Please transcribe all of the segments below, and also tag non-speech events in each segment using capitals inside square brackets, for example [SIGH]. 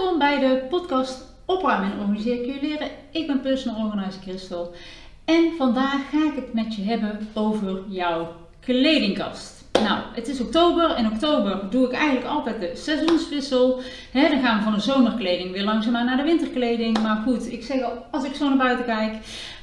Welkom bij de podcast Opruimen en je leren. Ik ben personal organizer Christel en vandaag ga ik het met je hebben over jouw kledingkast. Nou, het is oktober. In oktober doe ik eigenlijk altijd de seizoenswissel. dan gaan we van de zomerkleding weer langzaamaan naar de winterkleding. Maar goed, ik zeg al, als ik zo naar buiten kijk,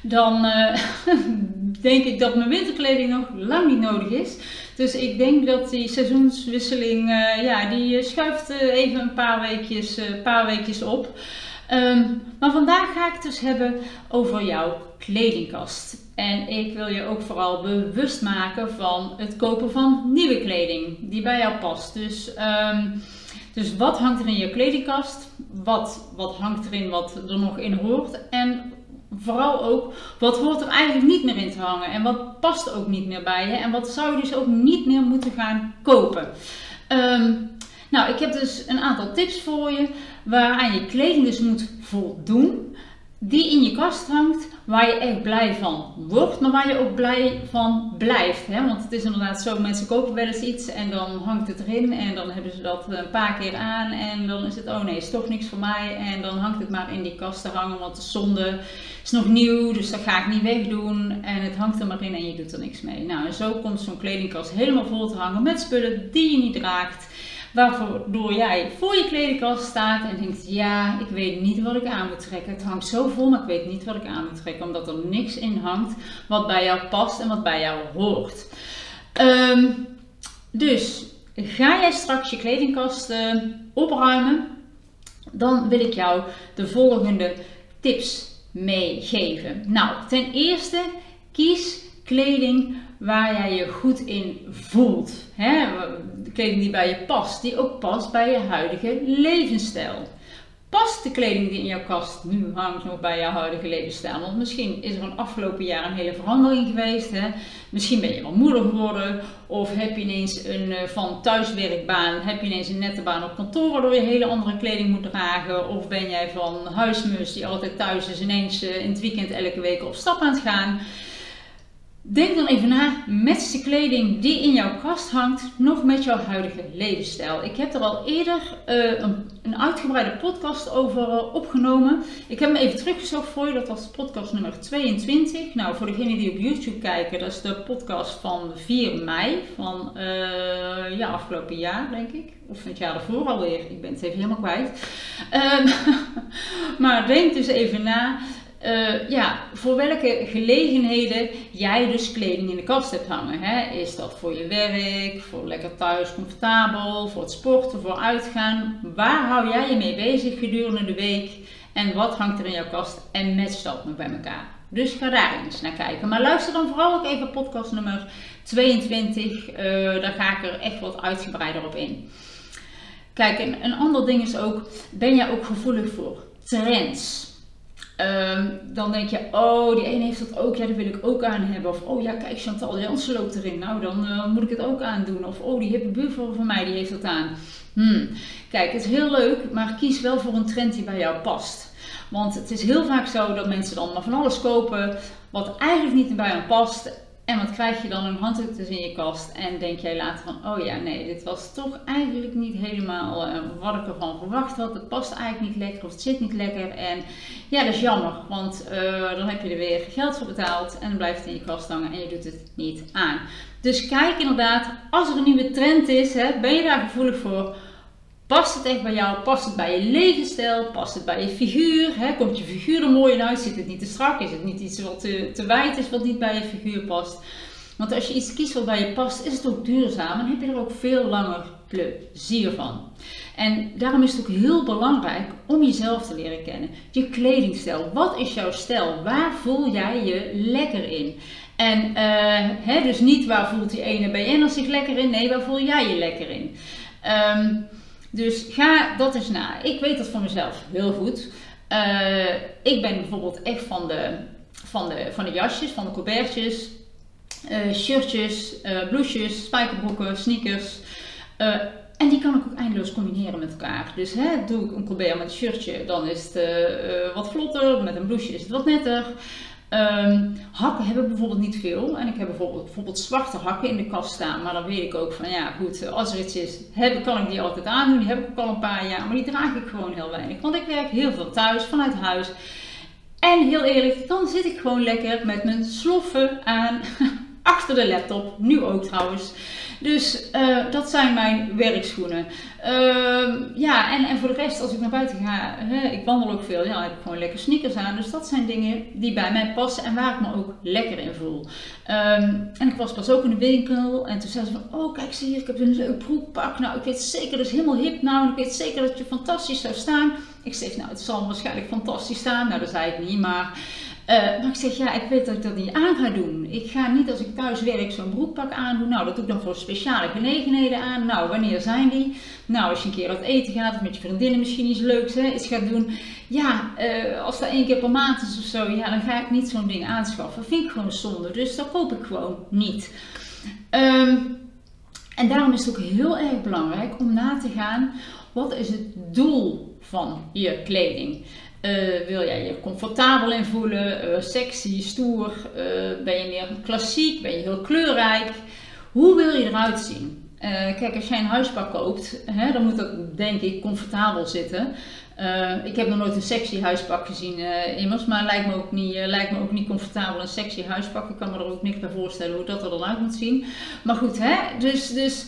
dan eh, [LAUGHS] denk ik dat mijn winterkleding nog lang niet nodig is. Dus ik denk dat die seizoenswisseling, uh, ja, die schuift uh, even een paar weekjes, paar weekjes op. Ehm, maar vandaag ga ik het dus hebben over jouw kledingkast. En ik wil je ook vooral bewust maken van het kopen van nieuwe kleding die bij jou past. Dus, ehm, dus wat hangt er in je kledingkast? Wat, wat hangt erin wat er nog in hoort? En vooral ook, wat hoort er eigenlijk niet meer in te hangen? En wat past ook niet meer bij je? En wat zou je dus ook niet meer moeten gaan kopen? Ehm, nou, ik heb dus een aantal tips voor je waaraan je kleding dus moet voldoen, die in je kast hangt, waar je echt blij van wordt, maar waar je ook blij van blijft. Hè? Want het is inderdaad zo, mensen kopen wel eens iets en dan hangt het erin en dan hebben ze dat een paar keer aan en dan is het, oh nee, is toch niks voor mij en dan hangt het maar in die kast te hangen, want de zonde is nog nieuw, dus dat ga ik niet wegdoen en het hangt er maar in en je doet er niks mee. Nou, en zo komt zo'n kledingkast helemaal vol te hangen met spullen die je niet draagt Waardoor jij voor je kledingkast staat en denkt: Ja, ik weet niet wat ik aan moet trekken. Het hangt zo vol, maar ik weet niet wat ik aan moet trekken. Omdat er niks in hangt wat bij jou past en wat bij jou hoort. Ehm, dus ga jij straks je kledingkast uh, opruimen, dan wil ik jou de volgende tips meegeven. Nou, ten eerste kies kleding waar jij je goed in voelt. Hè? Kleding die bij je past, die ook past bij je huidige levensstijl. Past de kleding die in jouw kast nu hangt nog bij jouw huidige levensstijl? Want misschien is er een afgelopen jaar een hele verandering geweest. Hè? Misschien ben je wel moeder geworden. Of heb je ineens een uh, van thuiswerkbaan, heb je ineens een nette baan op kantoor waardoor je hele andere kleding moet dragen. Of ben jij van huismus die altijd thuis is ineens uh, in het weekend elke week op stap aan het gaan. Denk dan even na met de kleding die in jouw kast hangt, nog met jouw huidige levensstijl. Ik heb er al eerder uh, een, een, uitgebreide podcast over uh, opgenomen. Ik heb hem even teruggezocht voor je, dat was podcast nummer 22. Nou, voor degenen die op YouTube kijken, dat is de podcast van 4 mei van uh, ja, afgelopen jaar, denk ik. Of het jaar ervoor alweer, ik ben het even helemaal kwijt. Um, [LAUGHS] maar denk dus even na. Uh, ja, voor welke gelegenheden jij dus kleding in de kast hebt hangen. Hè? Is dat voor je werk, voor lekker thuis, comfortabel, voor het sporten, voor uitgaan? Waar hou jij je mee bezig gedurende de week? En wat hangt er in jouw kast en matcht dat nog bij elkaar? Dus ga daar eens naar kijken. Maar luister dan vooral ook even podcast nummer 22. Uh, daar ga ik er echt wat uitgebreider op in. Kijk, een, een ander ding is ook, ben jij ook gevoelig voor trends? Ehm, dan denk je, oh, die ene heeft dat ook, ja, dat wil ik ook aan hebben. Of, oh ja, kijk, Chantal Jansen loopt erin, nou, dan uh, moet ik het ook aandoen. Of, oh, die hippe buurvrouw van mij, die heeft dat aan. Hmm. Kijk, het is heel leuk, maar kies wel voor een trend die bij jou past. Want het is heel vaak zo dat mensen dan maar van alles kopen wat eigenlijk niet bij hen past. En wat krijg je dan? Een handdruk dus in je kast. En denk jij later van, oh ja, nee, dit was toch eigenlijk niet helemaal uh, wat ik ervan verwacht had. Het past eigenlijk niet lekker of het zit niet lekker. En ja, dat is jammer, want uh, dan heb je er weer geld voor betaald. En dan blijft het in je kast hangen en je doet het niet aan. Dus kijk inderdaad, als er een nieuwe trend is, hè, ben je daar gevoelig voor Past het echt bij jou? Past het bij je levensstijl? Past het bij je figuur? Komt je figuur er mooi in uit? Zit het niet te strak? Is het niet iets wat te, te wijd is wat niet bij je figuur past? Want als je iets kiest wat bij je past, is het ook duurzaam en heb je er ook veel langer plezier van. En daarom is het ook heel belangrijk om jezelf te leren kennen. Je kledingstijl. Wat is jouw stijl? Waar voel jij je lekker in? En hè, dus niet waar voelt die ene BN'er zich lekker in. Nee, waar voel jij je lekker in? Um, dus ga dat eens na. Ik weet dat van mezelf heel goed. Uh, ik ben bijvoorbeeld echt van de, van de, van de jasjes, van de colbertjes, uh, shirtjes, uh, blouses, spijkerbroeken, sneakers. en die kan ik ook eindeloos combineren met elkaar. Dus hè, doe ik een colbert met een shirtje, dan is het wat vlotter. Met een blouseje is het wat netter. Um, hakken hebben bijvoorbeeld niet veel. En ik heb bijvoorbeeld, bijvoorbeeld zwarte hakken in de kast staan. Maar dan weet ik ook van ja, goed, als er iets is, heb, kan ik die altijd aandoen. Die heb ik ook al een paar jaar. Maar die draag ik gewoon heel weinig. Want ik werk heel veel thuis, vanuit huis. En heel eerlijk, dan zit ik gewoon lekker met mijn sloffen aan [LAUGHS] achter de laptop. Nu ook trouwens. Dus uh, dat zijn mijn werkschoenen. Uh, ja, en, en voor de rest, als ik naar buiten ga, ik wandel ook veel, ja, heb ik gewoon lekker sneakers aan. Dus dat zijn dingen die bij mij passen en waar ik me ook lekker in voel. Um, en ik was pas ook in de winkel en toen zei ze van, oh kijk, zie je, ik heb een leuk broekpak. Nou, ik weet zeker, dat is helemaal hip nou en ik weet zeker dat je fantastisch zou staan. Ik zeg, nou, het zal waarschijnlijk fantastisch staan. Nou, dat zei ik niet, maar... Uh, maar ik zeg, ja, ik weet dat ik dat niet aan ga doen. Ik ga niet als ik thuis werk zo'n broekpak aandoen. Nou, dat doe ik dan voor speciale gelegenheden aan. Nou, wanneer zijn die? Nou, als je een keer uit eten gaat of met je vriendinnen misschien iets leuks hè, iets gaat doen. Ja, uh, als dat één keer per maand is of zo, ja, dan ga ik niet zo'n ding aanschaffen. Dat vind ik gewoon zonde. Dus dat koop ik gewoon niet. Um, en daarom is het ook heel erg belangrijk om na te gaan, wat is het doel van je kleding? Uh, wil jij je comfortabel in voelen, uh, sexy, stoer? Uh, ben je meer klassiek? Ben je heel kleurrijk? Hoe wil je eruit zien? kijk, als jij een huispak koopt, hè, dan moet dat denk ik comfortabel zitten. ik heb nog nooit een sexy huispak gezien immers, maar lijkt me, ook niet, lijkt me ook niet comfortabel een sexy huispak. Ik kan me er ook niks bij voorstellen hoe dat er dan uit moet zien. Maar goed, hè, dus, dus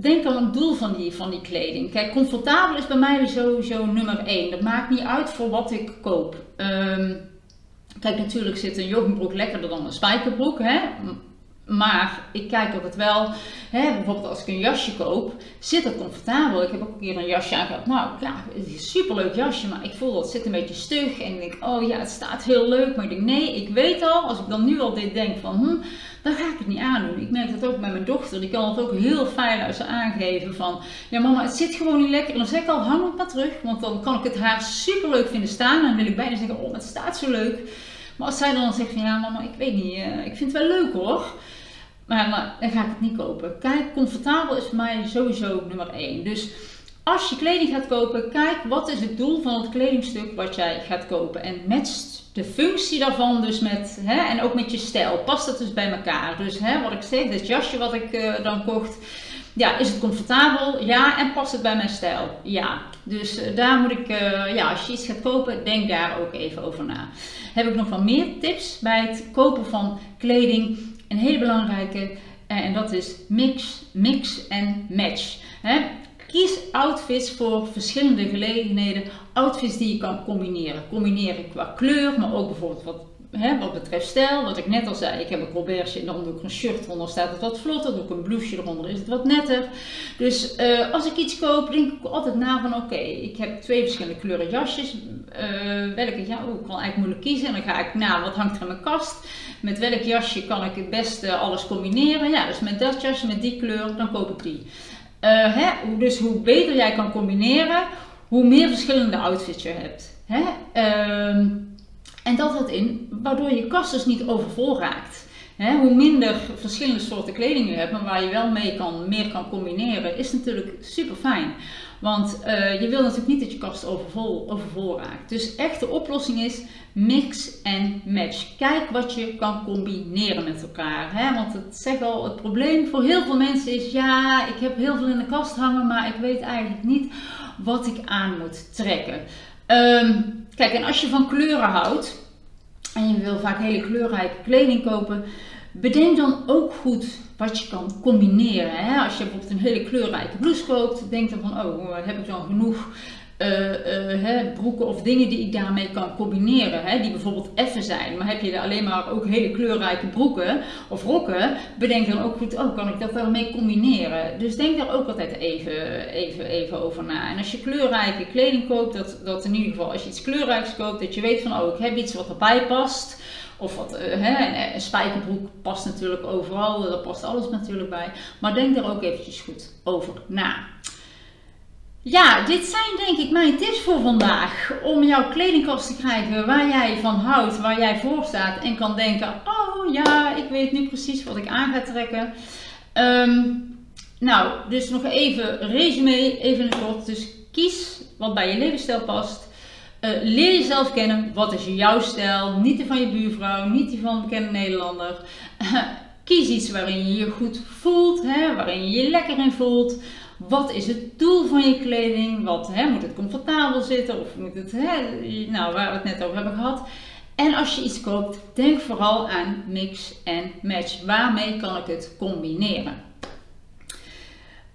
denk aan het doel van die, van die kleding. Kijk, comfortabel is bij mij sowieso nummer één. Dat maakt niet uit voor wat ik koop. Um, kijk, natuurlijk zit een joggingbroek lekkerder dan een spijkerbroek. Hè? Maar ik kijk altijd wel, hè, bijvoorbeeld als ik een jasje koop, zit het comfortabel. Ik heb ook een keer een jasje aangehad. Nou, klaar, het is een superleuk jasje, maar ik voel dat het zit een beetje stug. En ik denk, oh ja, het staat heel leuk. Maar ik denk, nee, ik weet al, als ik dan nu al dit denk van, hm, dan ga ik het niet aandoen. Ik merk dat ook met mijn dochter. Die kan het ook heel feilloos aangeven van, ja mama, het zit gewoon niet lekker. En dan zeg ik al, hang het maar terug. Want dan kan ik het haar super leuk vinden staan. En dan wil ik bijna zeggen, oh, het staat zo leuk. Maar als zij dan zegt van, ja mama, ik weet niet, uh, ik vind het wel leuk hoor. Maar, dan ga ik het niet kopen. Kijk, comfortabel is voor mij sowieso nummer 1. Dus als je kleding gaat kopen, kijk wat is het doel van het kledingstuk wat jij gaat kopen. En matcht de functie daarvan dus met, hè, en ook met je stijl. Past dat dus bij elkaar? Dus hè, wat ik zeg, dit jasje wat ik uh, dan kocht, ja, is het comfortabel? Ja. En past het bij mijn stijl? Ja. Dus uh, daar moet ik, uh, ja, als je iets gaat kopen, denk daar ook even over na. Heb ik nog wel meer tips bij het kopen van kleding? Een hele belangrijke, en dat is mix, mix en match. Hè? Kies outfits voor verschillende gelegenheden. Outfits die je kan combineren. Combineren qua kleur, maar ook bijvoorbeeld wat, hè, wat betreft stijl. Wat ik net al zei, ik heb een colbertje en dan doe ik een shirt eronder, staat het wat vlotter. Doe ik een blouseje eronder, is het wat netter. Dus uh, als ik iets koop, denk ik altijd na van oké, ik heb twee verschillende kleuren jasjes. Uh, welke, ja, oh, ik kan eigenlijk moeilijk kiezen. En dan ga ik na, wat hangt er in mijn kast? Met welk jasje kan ik het beste alles combineren? Ja, dus met dat jasje, met die kleur, dan koop ik die. Uh, hè? Dus hoe beter jij kan combineren, hoe meer verschillende outfits je hebt. Hè? Uh, en dat houdt in, waardoor je kast dus niet overvol raakt. Hoe minder verschillende soorten kleding je hebt, maar waar je wel mee kan, meer kan combineren, is natuurlijk super fijn. Want uh, je wil natuurlijk niet dat je kast overvol, overvol raakt. Dus echt de oplossing is mix en match. Kijk wat je kan combineren met elkaar. Want het zegt al, het probleem voor heel veel mensen is, ja, ik heb heel veel in de kast hangen, maar ik weet eigenlijk niet wat ik aan moet trekken. Um, kijk, en als je van kleuren houdt, en je wil vaak hele kleurrijke kleding kopen, bedenk dan ook goed wat je kan combineren. Hè? Als je bijvoorbeeld een hele kleurrijke blouse koopt, denk dan van, oh, heb ik dan genoeg uh, uh, broeken of dingen die ik daarmee kan combineren, hè, die bijvoorbeeld effen zijn. Maar heb je er alleen maar ook hele kleurrijke broeken of rokken, bedenk dan ook goed, oh, kan ik dat wel mee combineren? Dus denk daar ook altijd even, even, even over na. En als je kleurrijke kleding koopt, dat, dat in ieder geval als je iets kleurrijks koopt, dat je weet van, oh, ik heb iets wat erbij past. Of wat, uh, hè, een spijkerbroek past natuurlijk overal, daar past alles natuurlijk bij. Maar denk daar ook eventjes goed over na. Ja, dit zijn denk ik mijn tips voor vandaag. Om jouw kledingkast te krijgen waar jij van houdt, waar jij voor staat en kan denken: oh ja, ik weet nu precies wat ik aan ga trekken. Um, nou, dus nog even resume, even kort. Dus kies wat bij je levensstijl past. Uh, leer jezelf kennen. Wat is jouw stijl? Niet die van je buurvrouw, niet die van een bekende Nederlander. [LAUGHS] kies iets waarin je je goed voelt, hè, waarin je je lekker in voelt. Wat is het doel van je kleding? Wat, hè, moet het comfortabel zitten of moet het, hè, nou, waar we het net over hebben gehad. En als je iets koopt, denk vooral aan mix en match. Waarmee kan ik het combineren?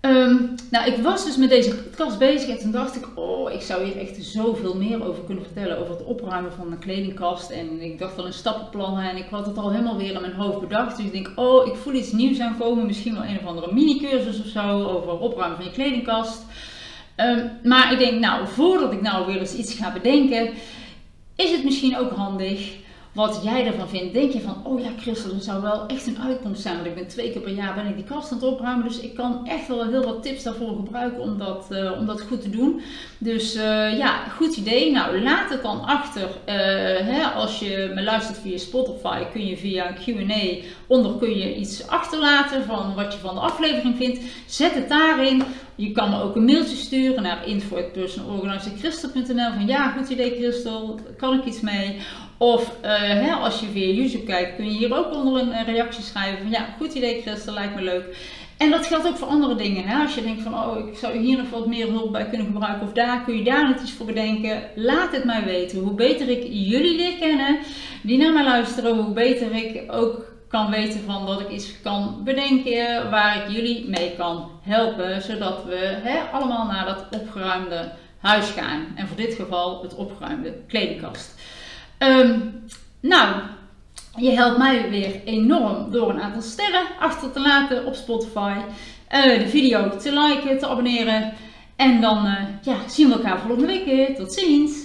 Um, nou, ik was dus met deze podcast bezig en toen dacht ik, oh, ik zou hier echt zoveel meer over kunnen vertellen. Over het opruimen van een kledingkast. En ik dacht al een stappenplannen en ik had het al helemaal weer in mijn hoofd bedacht. Dus ik denk, oh, ik voel iets nieuws aankomen. Misschien wel een of andere mini-cursus of zo over opruimen van je kledingkast. Um, maar ik denk, nou, voordat ik nou weer eens iets ga bedenken, is het misschien ook handig wat jij ervan vindt. Denk je van, oh ja Christel, dat zou wel echt een uitkomst zijn. Want ik ben twee keer per jaar ben ik die kast aan het opruimen. Dus ik kan echt wel heel wat tips daarvoor gebruiken om dat, uh, om dat goed te doen. Dus uh, ja, goed idee. Nou, laat het dan achter. Uh, hè, als je me luistert via Spotify, kun je via een Q&A onder kun je iets achterlaten van wat je van de aflevering vindt. Zet het daarin. Je kan me ook een mailtje sturen naar info.personalorganizer.christel.nl van ja, goed idee Christel, kan ik iets mee? Of uh, hè, als je via YouTube kijkt, kun je hier ook onder een reactie schrijven van ja, goed idee Christel, lijkt me leuk. En dat geldt ook voor andere dingen. Hè? Als je denkt van, oh, ik zou hier nog wat meer hulp bij kunnen gebruiken of daar kun je daar net iets voor bedenken. Laat het mij weten. Hoe beter ik jullie leer kennen, die naar mij luisteren, hoe beter ik ook kan weten van dat ik iets kan bedenken waar ik jullie mee kan helpen. Zodat we hè, allemaal naar dat opgeruimde huis gaan. En voor dit geval het opgeruimde kledingkast. Um, nou, je helpt mij weer enorm door een aantal sterren achter te laten op Spotify. Uh, de video te liken, te abonneren. En dan uh, ja, zien we elkaar volgende week weer. Tot ziens!